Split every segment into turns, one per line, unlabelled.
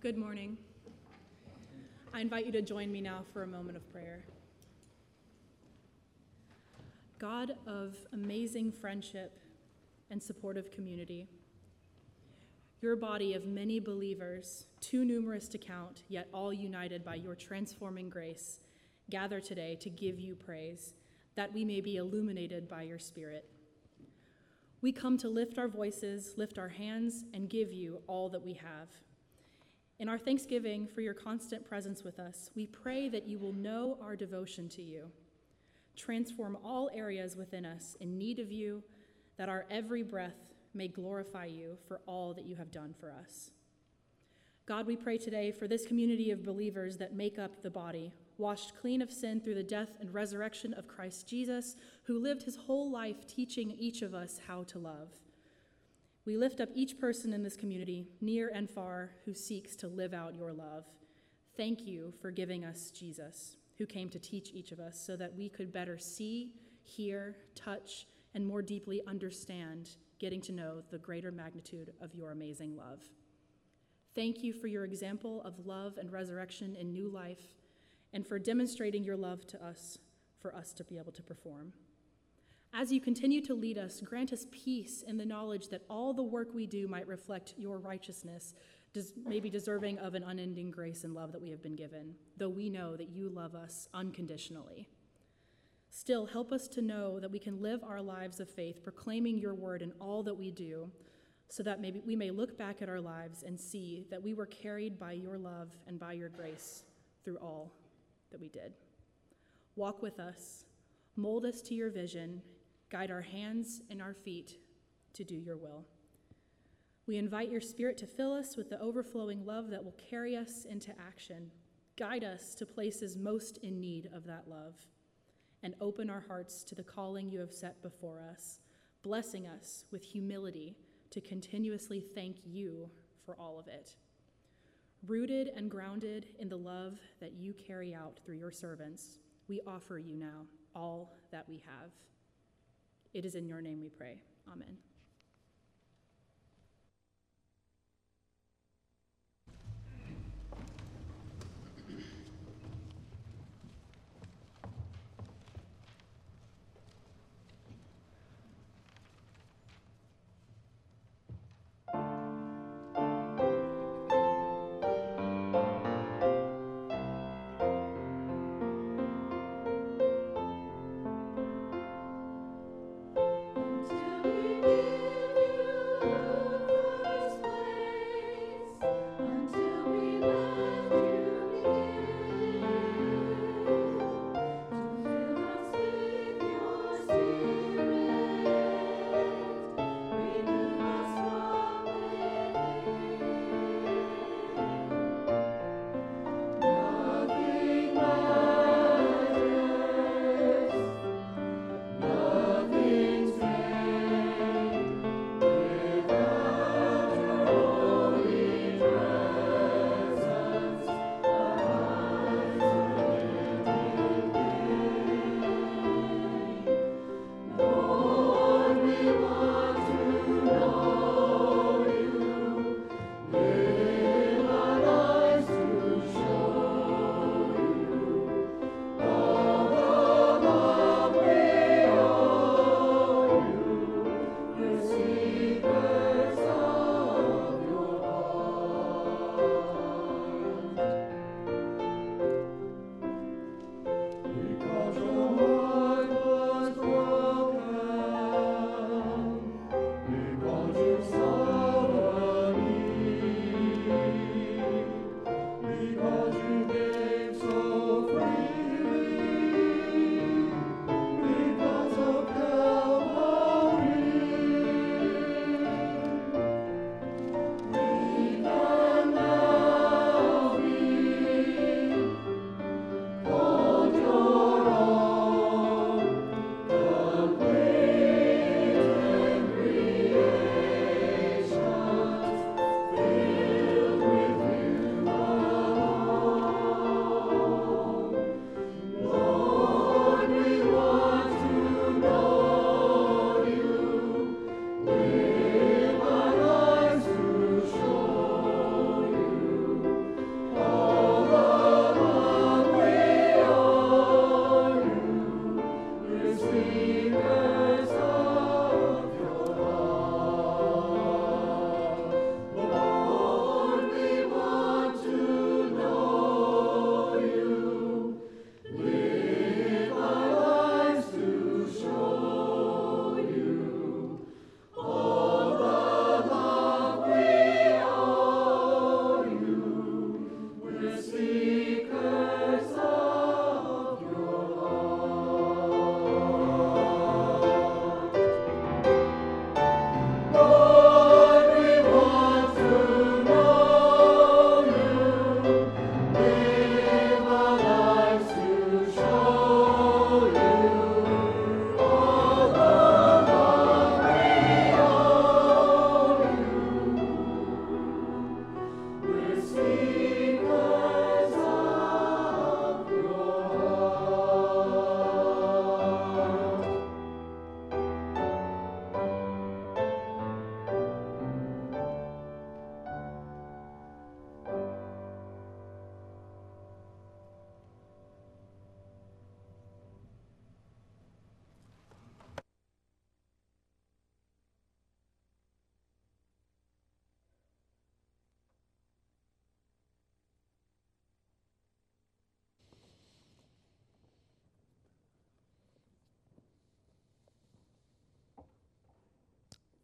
Good morning. I invite you to join me now for a moment of prayer. God of amazing friendship and supportive community, your body of many believers, too numerous to count, yet all united by your transforming grace, gather today to give you praise, that we may be illuminated by your Spirit. We come to lift our voices, lift our hands, and give you all that we have. In our thanksgiving for your constant presence with us, we pray that you will know our devotion to you. Transform all areas within us in need of you, that our every breath may glorify you for all that you have done for us. God, we pray today for this community of believers that make up the body, washed clean of sin through the death and resurrection of Christ Jesus, who lived his whole life teaching each of us how to love. We lift up each person in this community, near and far, who seeks to live out your love. Thank you for giving us Jesus, who came to teach each of us so that we could better see, hear, touch, and more deeply understand getting to know the greater magnitude of your amazing love. Thank you for your example of love and resurrection in new life, and for demonstrating your love to us for us to be able to perform. As you continue to lead us, grant us peace in the knowledge that all the work we do might reflect your righteousness, maybe deserving of an unending grace and love that we have been given, though we know that you love us unconditionally. Still, help us to know that we can live our lives of faith, proclaiming your word in all that we do, so that maybe we may look back at our lives and see that we were carried by your love and by your grace through all that we did. Walk with us, mold us to your vision, guide our hands and our feet to do your will. We invite your spirit to fill us with the overflowing love that will carry us into action. Guide us to places most in need of that love and open our hearts to the calling you have set before us, blessing us with humility to continuously thank you for all of it. Rooted and grounded in the love that you carry out through your servants, we offer you now all that we have. It is in your name we pray. Amen.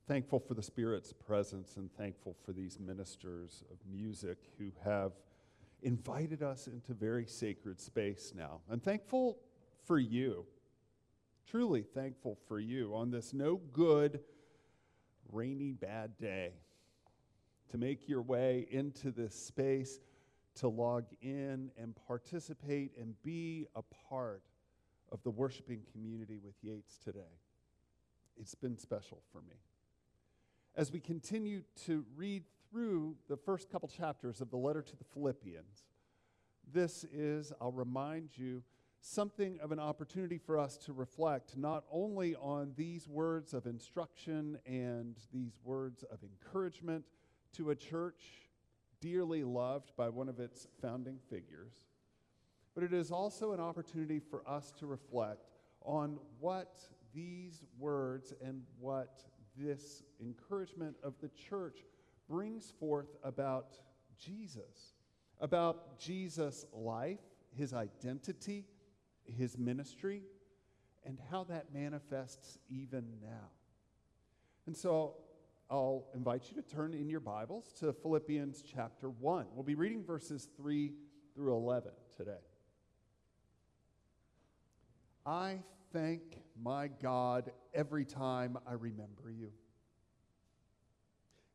Thankful for the Spirit's presence and thankful for these ministers of music who have invited us into very sacred space now. I'm thankful for you, truly thankful for you on this no good, rainy, bad day to make your way into this space, to log in and participate and be a part of the worshiping community with Yates today. It's been special for me. As we continue to read through the first couple chapters of the letter to the Philippians, this is, I'll remind you, something of an opportunity for us to reflect not only on these words of instruction and these words of encouragement to a church dearly loved by one of its founding figures, but it is also an opportunity for us to reflect on what these words and what this encouragement of the church brings forth about Jesus, about Jesus' life, his identity, his ministry, and how that manifests even now. And so I'll invite you to turn in your Bibles to Philippians chapter 1. We'll be reading verses 3 through 11 today. I thank my God every time I remember you.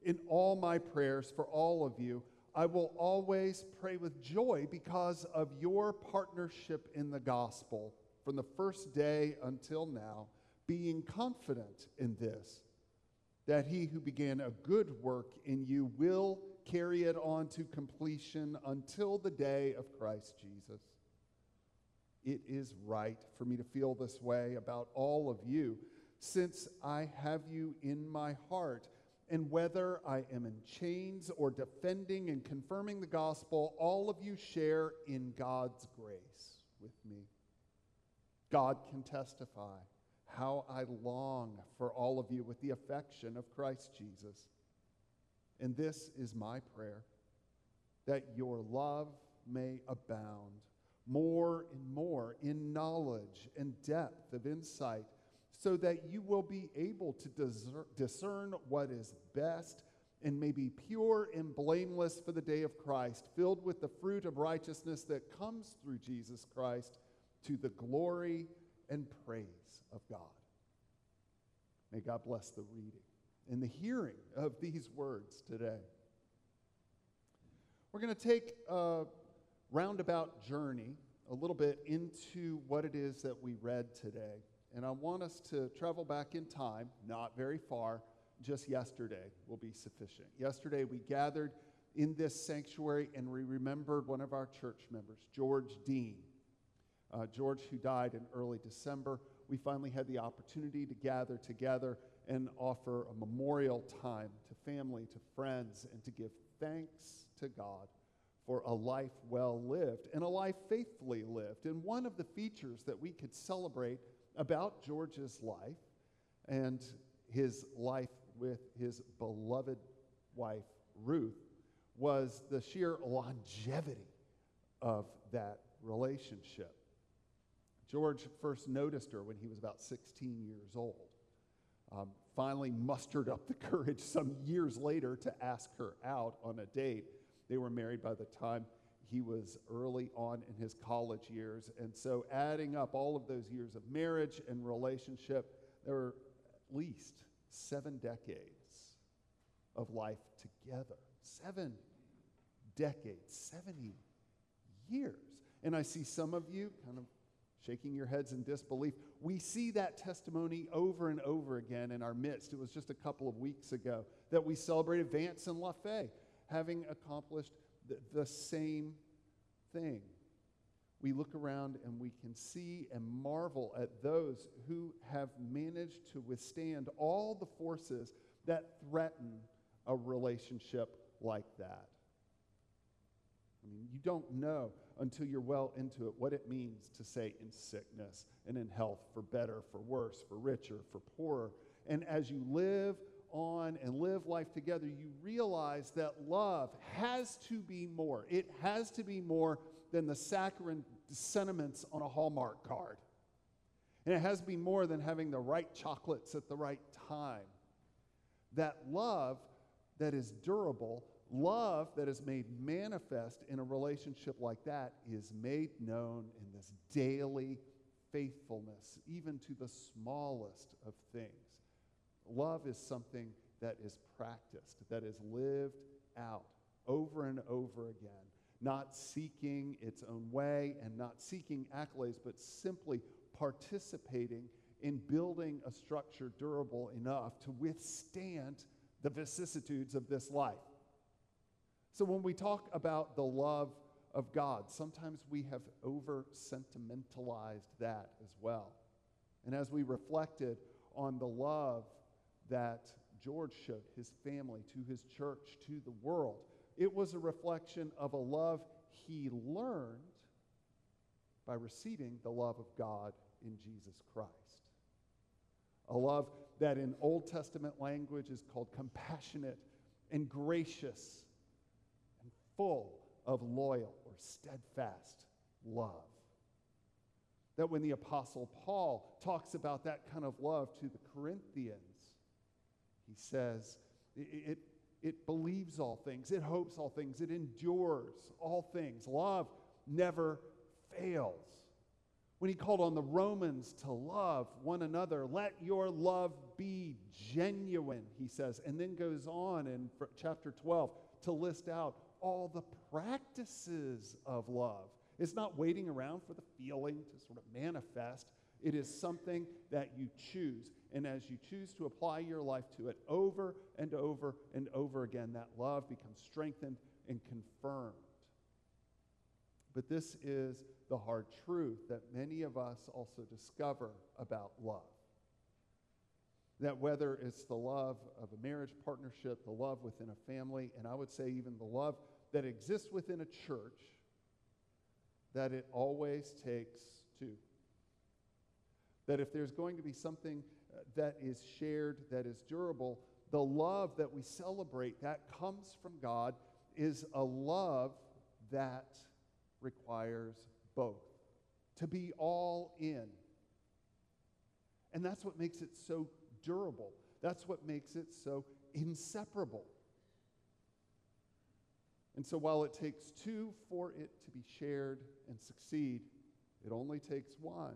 In all my prayers for all of you, I will always pray with joy because of your partnership in the gospel from the first day until now, being confident in this, that he who began a good work in you will carry it on to completion until the day of Christ Jesus. It is right for me to feel this way about all of you, since I have you in my heart and whether I am in chains or defending and confirming the gospel, all of you share in God's grace with me. God can testify how I long for all of you with the affection of Christ Jesus. And this is my prayer that your love may abound more and more in knowledge and depth of insight so that you will be able to discern what is best and may be pure and blameless for the day of Christ, filled with the fruit of righteousness that comes through Jesus Christ to the glory and praise of God. May God bless the reading and the hearing of these words today. We're going to take a roundabout journey a little bit into what it is that we read today. And I want us to travel back in time, not very far, just yesterday will be sufficient. Yesterday we gathered in this sanctuary and we remembered one of our church members, George Dean. Uh, George, who died in early December, we finally had the opportunity to gather together and offer a memorial time to family, to friends, and to give thanks to God for a life well lived and a life faithfully lived. And one of the features that we could celebrate about George's life and his life with his beloved wife, Ruth, was the sheer longevity of that relationship. George first noticed her when he was about 16 years old. Um, finally, mustered up the courage some years later to ask her out on a date. They were married by the time he was early on in his college years. And so, adding up all of those years of marriage and relationship, there were at least seven decades of life together. Seven decades, 70 years. And I see some of you kind of shaking your heads in disbelief. We see that testimony over and over again in our midst. It was just a couple of weeks ago that we celebrated Vance and LaFay having accomplished the, the same thing. We look around and we can see and marvel at those who have managed to withstand all the forces that threaten a relationship like that. I mean, you don't know until you're well into it what it means to say in sickness and in health, for better, for worse, for richer, for poorer. And as you live on and live life together, you realize that love has to be more. It has to be more than the saccharine sentiments on a Hallmark card. And it has to be more than having the right chocolates at the right time. That love that is durable, love that is made manifest in a relationship like that, is made known in this daily faithfulness, even to the smallest of things. Love is something that is practiced, that is lived out over and over again, not seeking its own way and not seeking accolades, but simply participating in building a structure durable enough to withstand the vicissitudes of this life. So when we talk about the love of God, sometimes we have over sentimentalized that as well. And as we reflected on the love that George showed his family, to his church, to the world, it was a reflection of a love he learned by receiving the love of God in Jesus Christ. A love that in Old Testament language is called compassionate and gracious and full of loyal or steadfast love. That when the Apostle Paul talks about that kind of love to the Corinthians, he says it, it, it believes all things, it hopes all things, it endures all things. Love never fails when he called on the Romans to love one another. Let your love be genuine, he says, and then goes on in chapter 12 to list out all the practices of love. It's not waiting around for the feeling to sort of manifest. It is something that you choose. And as you choose to apply your life to it over and over and over again, that love becomes strengthened and confirmed. But this is the hard truth that many of us also discover about love. That whether it's the love of a marriage partnership, the love within a family, and I would say even the love that exists within a church, that it always takes two. That if there's going to be something uh, that is shared, that is durable, the love that we celebrate that comes from God is a love that requires both, to be all in. And that's what makes it so durable. That's what makes it so inseparable. And so while it takes two for it to be shared and succeed, it only takes one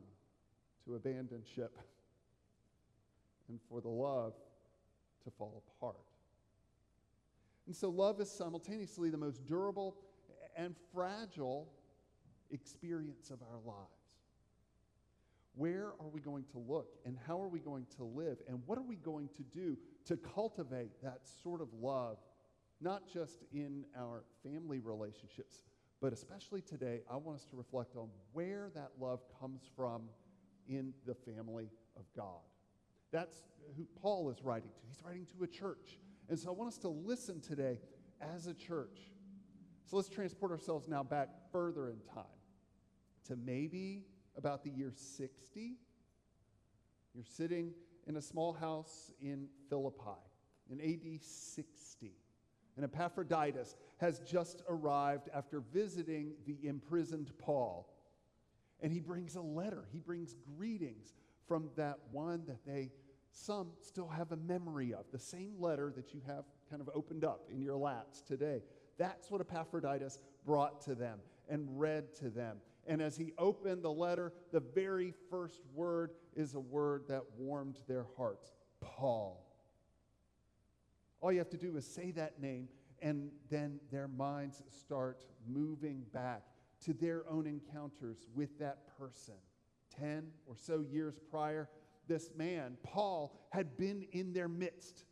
to abandon ship and for the love to fall apart. And so love is simultaneously the most durable and fragile experience of our lives. Where are we going to look and how are we going to live and what are we going to do to cultivate that sort of love, not just in our family relationships, but especially today? I want us to reflect on where that love comes from in the family of God. That's who Paul is writing to. He's writing to a church. And so I want us to listen today as a church. So let's transport ourselves now back further in time to maybe about the year 60. You're sitting in a small house in Philippi in AD 60. And Epaphroditus has just arrived after visiting the imprisoned Paul. And he brings a letter, he brings greetings from that one that they, some still have a memory of, the same letter that you have kind of opened up in your laps today. That's what Epaphroditus brought to them and read to them. And as he opened the letter, the very first word is a word that warmed their hearts Paul. All you have to do is say that name, and then their minds start moving back to their own encounters with that person. Ten or so years prior, this man, Paul, had been in their midst.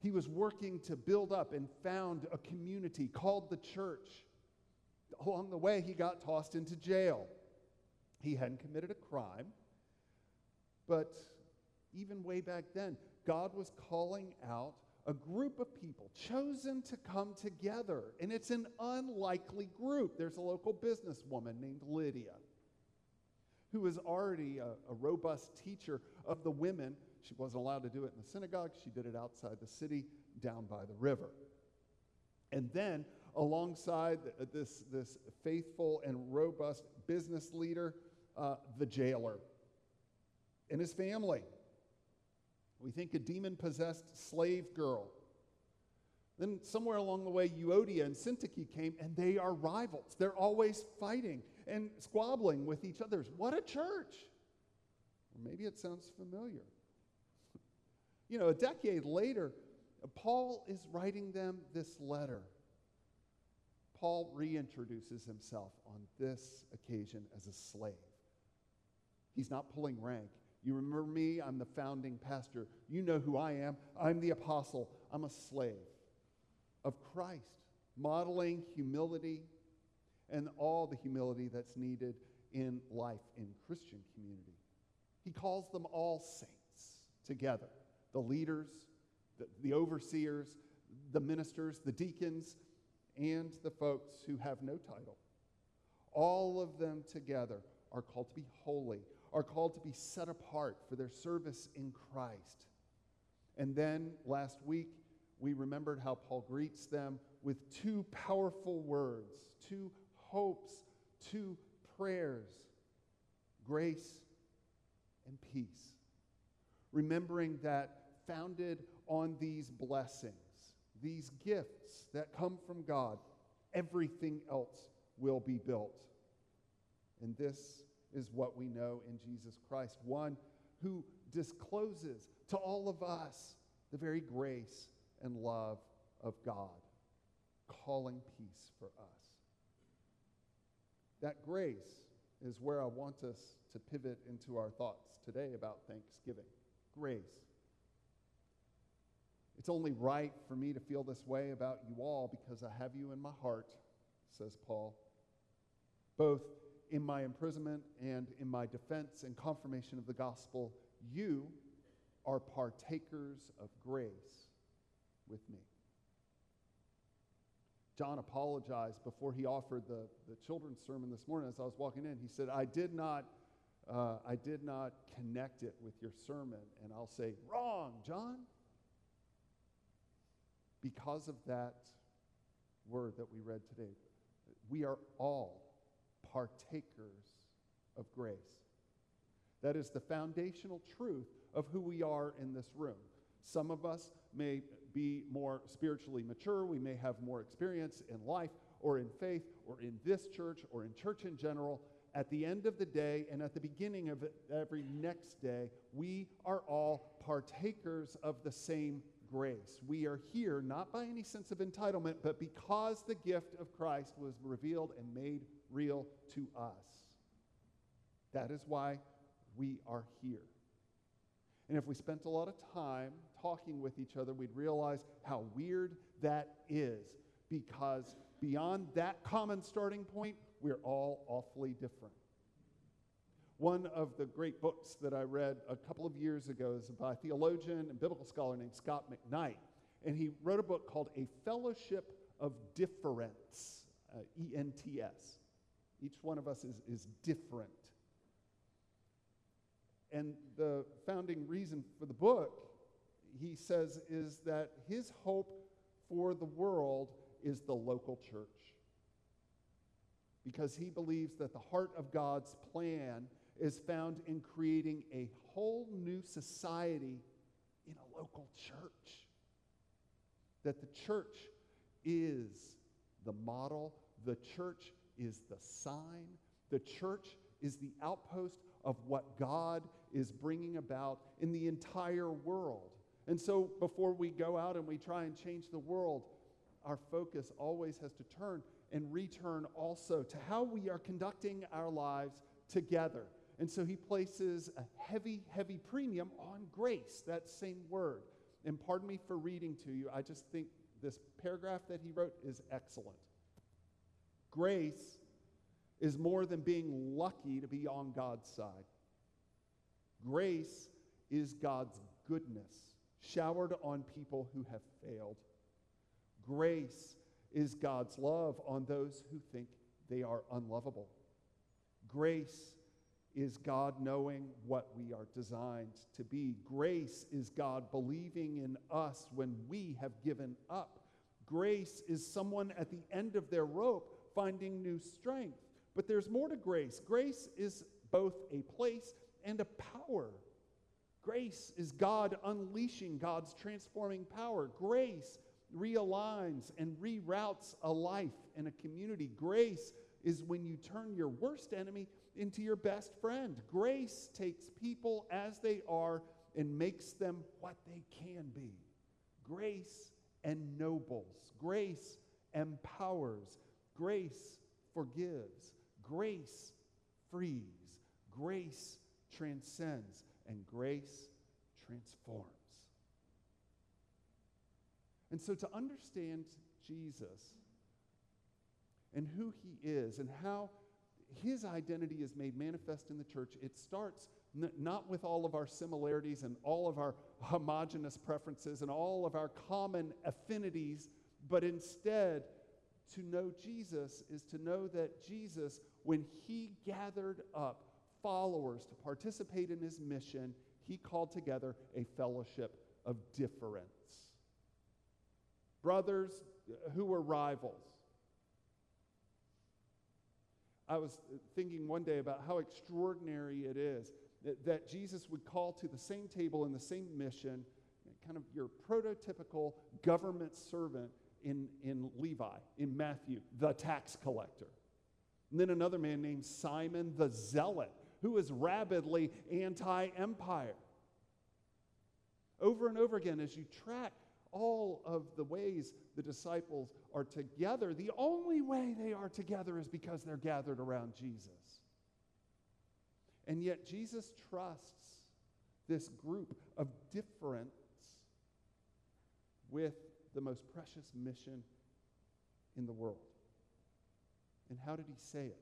He was working to build up and found a community called the church along the way, he got tossed into jail. He hadn't committed a crime, but even way back then, God was calling out a group of people chosen to come together. And it's an unlikely group. There's a local businesswoman named Lydia who was already a, a, robust teacher of the women. She wasn't allowed to do it in the synagogue, she did it outside the city down by the river. And then alongside this, this faithful and robust business leader, uh, the jailer, and his family. We think a demon possessed slave girl. Then, somewhere along the way, Euodia and Syntyche came, and they are rivals. They're always fighting and squabbling with each other. What a church! Or maybe it sounds familiar. You know, a decade later, Paul is writing them this letter. Paul reintroduces himself on this occasion as a slave. He's not pulling rank. You remember me? I'm the founding pastor. You know who I am. I'm the apostle. I'm a slave of Christ, modeling humility and all the humility that's needed in life in Christian community. He calls them all saints together the leaders, the, the overseers, the ministers, the deacons, and the folks who have no title. All of them together are called to be holy, are called to be set apart for their service in Christ. And then last week, we remembered how Paul greets them with two powerful words, two hopes, two prayers grace and peace. Remembering that founded on these blessings, these gifts that come from God, everything else will be built. And this is what we know in Jesus Christ, one who discloses to all of us the very grace and love of God, calling peace for us. That grace is where I want us to pivot into our thoughts today about Thanksgiving. Grace. It's only right for me to feel this way about you all because I have you in my heart, says Paul, both in my imprisonment and in my defense and confirmation of the gospel. You are partakers of grace with me. John apologized before he offered the, the children's sermon this morning as I was walking in. He said, I did not. Uh, I did not connect it with your sermon. And I'll say, Wrong, John. Because of that word that we read today, we are all partakers of grace. That is the foundational truth of who we are in this room. Some of us may be more spiritually mature, we may have more experience in life or in faith or in this church or in church in general. At the end of the day and at the beginning of every next day, we are all partakers of the same grace. We are here not by any sense of entitlement, but because the gift of Christ was revealed and made real to us. That is why we are here. And if we spent a lot of time talking with each other, we'd realize how weird that is because beyond that common starting point, we're all awfully different. One of the great books that I read a couple of years ago is by a theologian and biblical scholar named Scot McKnight. And he wrote a book called A Fellowship of Difference, uh, E N T S. Each one of us is, is different. And the founding reason for the book, he says, is that his hope for the world is the local church. Because he believes that the heart of God's plan is found in creating a whole new society in a local church. That the church is the model, the church is the sign, the church is the outpost of what God is bringing about in the entire world. And so before we go out and we try and change the world, our focus always has to turn and return also to how we are conducting our lives together. And so he places a heavy, heavy premium on grace, that same word. And pardon me for reading to you, I just think this paragraph that he wrote is excellent. Grace is more than being lucky to be on God's side. Grace is God's goodness showered on people who have failed. Grace is God's love on those who think they are unlovable. Grace is God knowing what we are designed to be. Grace is God believing in us when we have given up. Grace is someone at the end of their rope finding new strength. But there's more to grace. Grace is both a place and a power. Grace is God unleashing God's transforming power. Grace realigns and reroutes a life and a community. Grace is when you turn your worst enemy into your best friend. Grace takes people as they are and makes them what they can be. Grace ennobles, grace empowers, grace forgives, grace frees, grace transcends, and grace transforms. And so to understand Jesus and who he is and how his identity is made manifest in the church, it starts n- not with all of our similarities and all of our homogenous preferences and all of our common affinities, but instead, to know Jesus is to know that Jesus, when he gathered up followers to participate in his mission, he called together a fellowship of difference. Brothers uh, who were rivals, I was thinking one day about how extraordinary it is that, that, Jesus would call to the same table in the same mission, kind of your prototypical government servant in, in Levi, in Matthew, the tax collector. And then another man named Simon the Zealot, who is rabidly anti empire. Over and over again, as you track all of the ways the disciples are together, the only way they are together is because they're gathered around Jesus. And yet, Jesus trusts this group of difference with the most precious mission in the world. And how did he say it?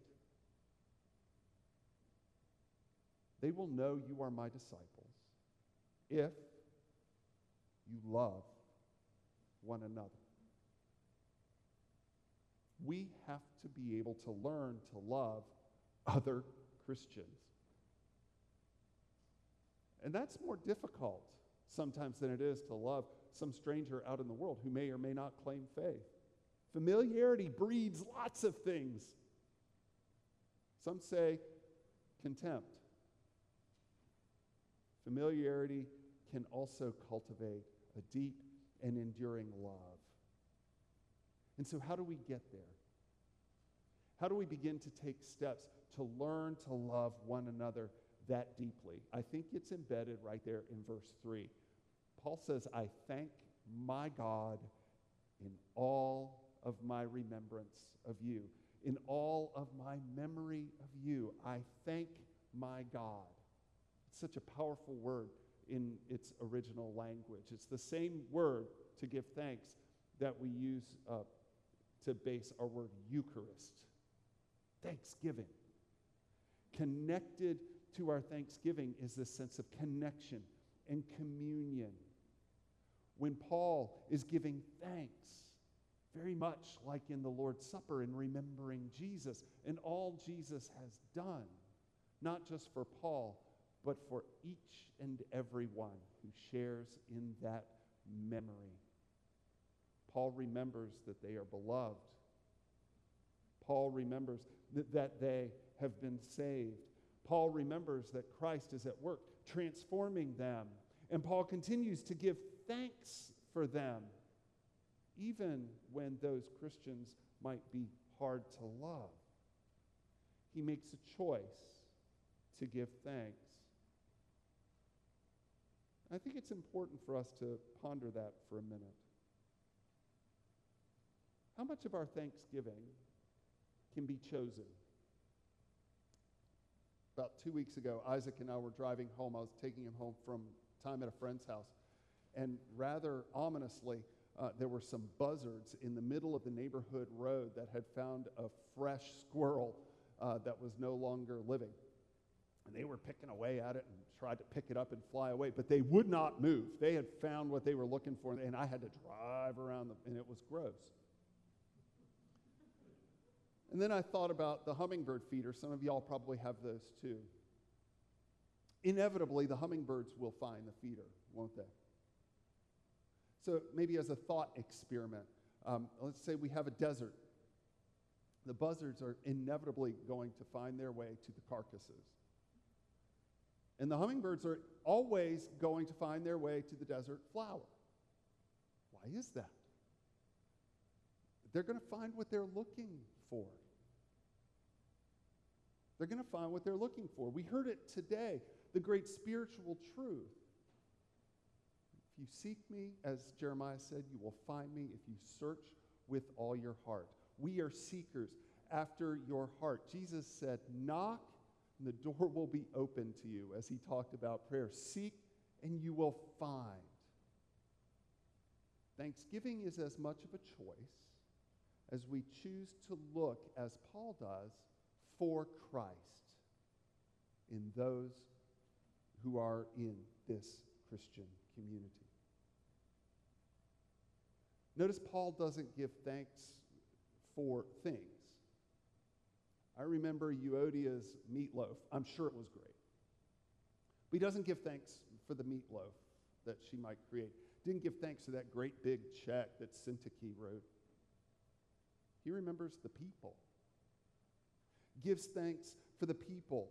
They will know you are my disciples if you love one another. We have to be able to learn to love other Christians. And that's more difficult sometimes than it is to love some stranger out in the world who may or may not claim faith. Familiarity breeds lots of things. Some say contempt. Familiarity can also cultivate a deep and enduring love. And so, how do we get there? How do we begin to take steps to learn to love one another that deeply? I think it's embedded right there in verse 3. Paul says, I thank my God in all of my remembrance of you. In all of my memory of you, I thank my God. It's such a powerful word in its original language. It's the same word to give thanks that we use uh, to base our word Eucharist. Thanksgiving. Connected to our thanksgiving is this sense of connection and communion. When Paul is giving thanks, very much like in the Lord's Supper in remembering Jesus and all Jesus has done, not just for Paul, but for each and every one who shares in that memory. Paul remembers that they are beloved. Paul remembers that, that they have been saved. Paul remembers that Christ is at work transforming them. And Paul continues to give thanks for them, even when those Christians might be hard to love. He makes a choice to give thanks. I think it's important for us to ponder that for a minute. How much of our thanksgiving can be chosen? About two weeks ago, Isaac and I were driving home. I was taking him home from time at a friend's house. And rather ominously, uh, there were some buzzards in the middle of the neighborhood road that had found a fresh squirrel uh, that was no longer living. And they were picking away at it and tried to pick it up and fly away, but they would not move. They had found what they were looking for, and I had to drive around them, and it was gross. And then I thought about the hummingbird feeder. Some of y'all probably have those too. Inevitably, the hummingbirds will find the feeder, won't they? So, maybe as a thought experiment, um, let's say we have a desert. The buzzards are inevitably going to find their way to the carcasses. And the hummingbirds are always going to find their way to the desert flower. Why is that? They're going to find what they're looking for. They're going to find what they're looking for. We heard it today, the great spiritual truth. If you seek me, as Jeremiah said, you will find me if you search with all your heart. We are seekers after your heart. Jesus said, Knock, and the door will be open to you, as he talked about prayer. Seek, and you will find. Thanksgiving is as much of a choice as we choose to look, as Paul does, for Christ in those who are in this Christian community. Notice Paul doesn't give thanks for things. I remember Euodia's meatloaf. I'm sure it was great. But he doesn't give thanks for the meatloaf that she might create. Didn't give thanks for that great big check that Syntyche wrote. He remembers the people. Gives thanks for the people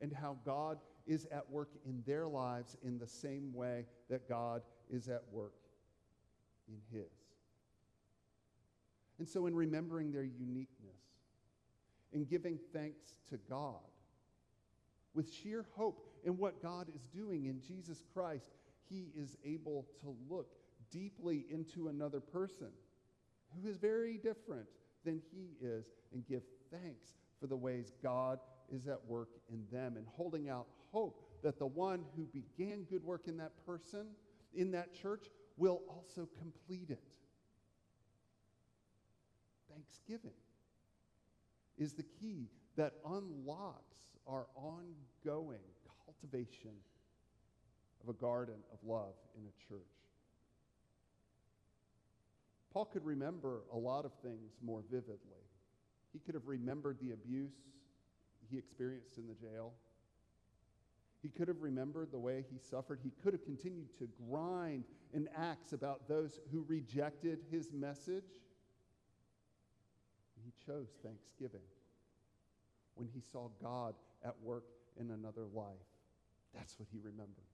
and how God is at work in their lives in the same way that God is at work in his. And so, in remembering their uniqueness, in giving thanks to God, with sheer hope in what God is doing in Jesus Christ, he is able to look deeply into another person who is very different than he is and give thanks for the ways God is at work in them and holding out hope that the one who began good work in that person, in that church, will also complete it. Thanksgiving is the key that unlocks our ongoing cultivation of a garden of love in a church. Paul could remember a lot of things more vividly. He could have remembered the abuse he experienced in the jail. He could have remembered the way he suffered. He could have continued to grind in acts about those who rejected his message. He chose thanksgiving when he saw God at work in another life. That's what he remembered.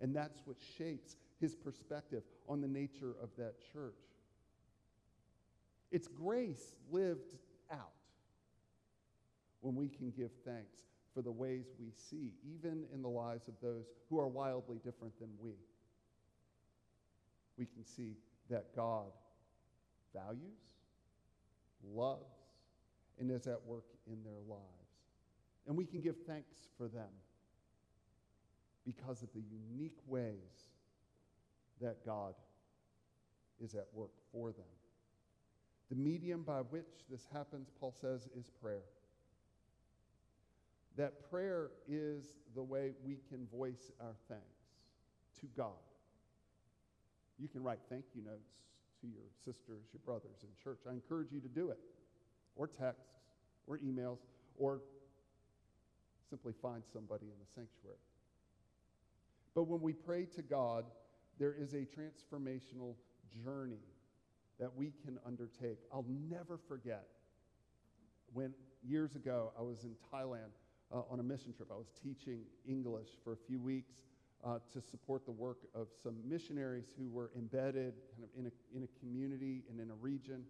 And that's what shapes his perspective on the nature of that church. It's grace lived out when we can give thanks for the ways we see, even in the lives of those who are wildly different than we. We can see that God values, loves, and is at work in their lives. And we can give thanks for them because of the unique ways that God is at work for them. The medium by which this happens, Paul says, is prayer. That prayer is the way we can voice our thanks to God. You can write thank you notes to your sisters, your brothers in church. I encourage you to do it, or texts, or emails, or simply find somebody in the sanctuary. But when we pray to God, there is a transformational journey that we can undertake. I'll never forget when years ago I was in Thailand uh, on a mission trip. I was teaching English for a few weeks uh, to support the work of some missionaries who were embedded kind of in a, in a community and in a region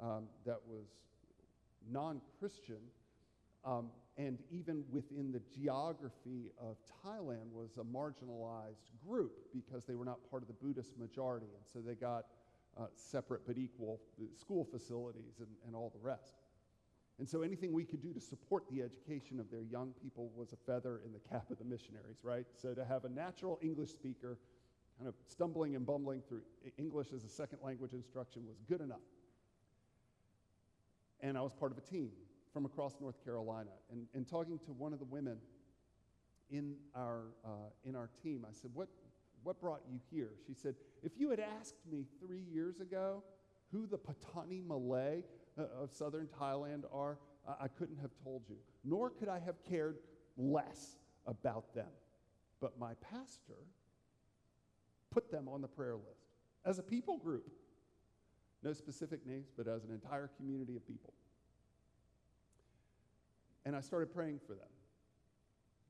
um, that was non Christian. Um, and even within the geography of Thailand was a marginalized group because they were not part of the Buddhist majority. And so they got uh, separate but equal school facilities and, and all the rest. And so anything we could do to support the education of their young people was a feather in the cap of the missionaries, right? So to have a natural English speaker kind of stumbling and bumbling through English as a second language instruction was good enough. And I was part of a team from across North Carolina. And, and talking to one of the women in our, uh, in our team, I said, what, what brought you here? She said, If you had asked me three years ago who the Patani Malay of southern Thailand are, I, I couldn't have told you, nor could I have cared less about them. But my pastor put them on the prayer list as a people group. No specific names, but as an entire community of people. And I started praying for them.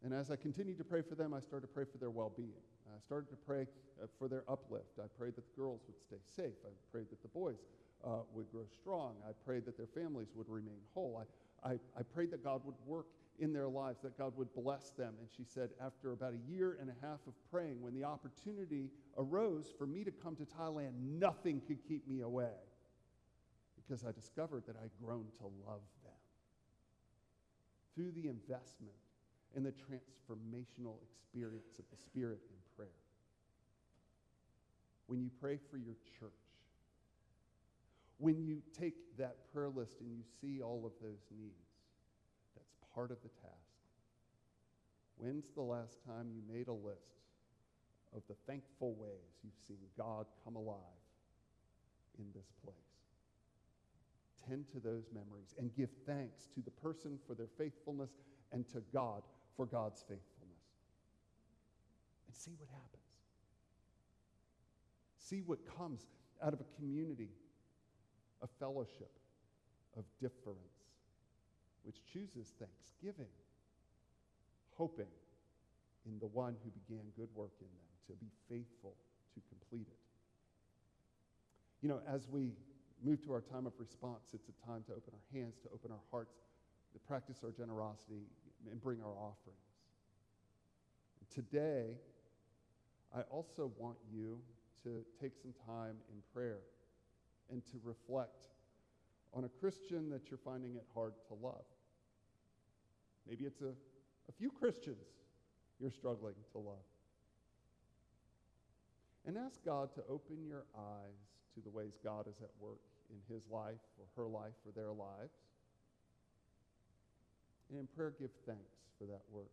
And as I continued to pray for them, I started to pray for their well being. I started to pray uh, for their uplift. I prayed that the girls would stay safe. I prayed that the boys uh, would grow strong. I prayed that their families would remain whole. I, I, I prayed that God would work in their lives, that God would bless them. And she said, after about a year and a half of praying, when the opportunity arose for me to come to Thailand, nothing could keep me away because I discovered that I'd grown to love them through the investment in the transformational experience of the Spirit in prayer. When you pray for your church, when you take that prayer list and you see all of those needs, that's part of the task. When's the last time you made a list of the thankful ways you've seen God come alive in this place? Tend to those memories and give thanks to the person for their faithfulness and to God for God's faithfulness. And see what happens. See what comes out of a community, a fellowship of difference, which chooses thanksgiving, hoping in the one who began good work in them to be faithful to complete it. You know, as we move to our time of response, it's a time to open our hands, to open our hearts, to practice our generosity, and bring our offerings. Today, I also want you to take some time in prayer and to reflect on a Christian that you're finding it hard to love. Maybe it's a, a few Christians you're struggling to love. And ask God to open your eyes to the ways God is at work in his life or her life or their lives. And in prayer, give thanks for that work.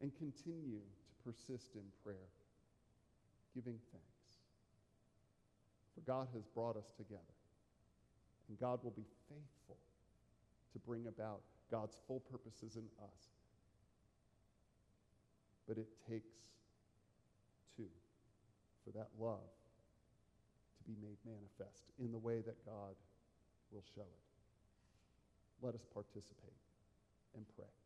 And continue to persist in prayer, giving thanks. For God has brought us together. And God will be faithful to bring about God's full purposes in us. But it takes two for that love to be made manifest in the way that God will show it. Let us participate and pray.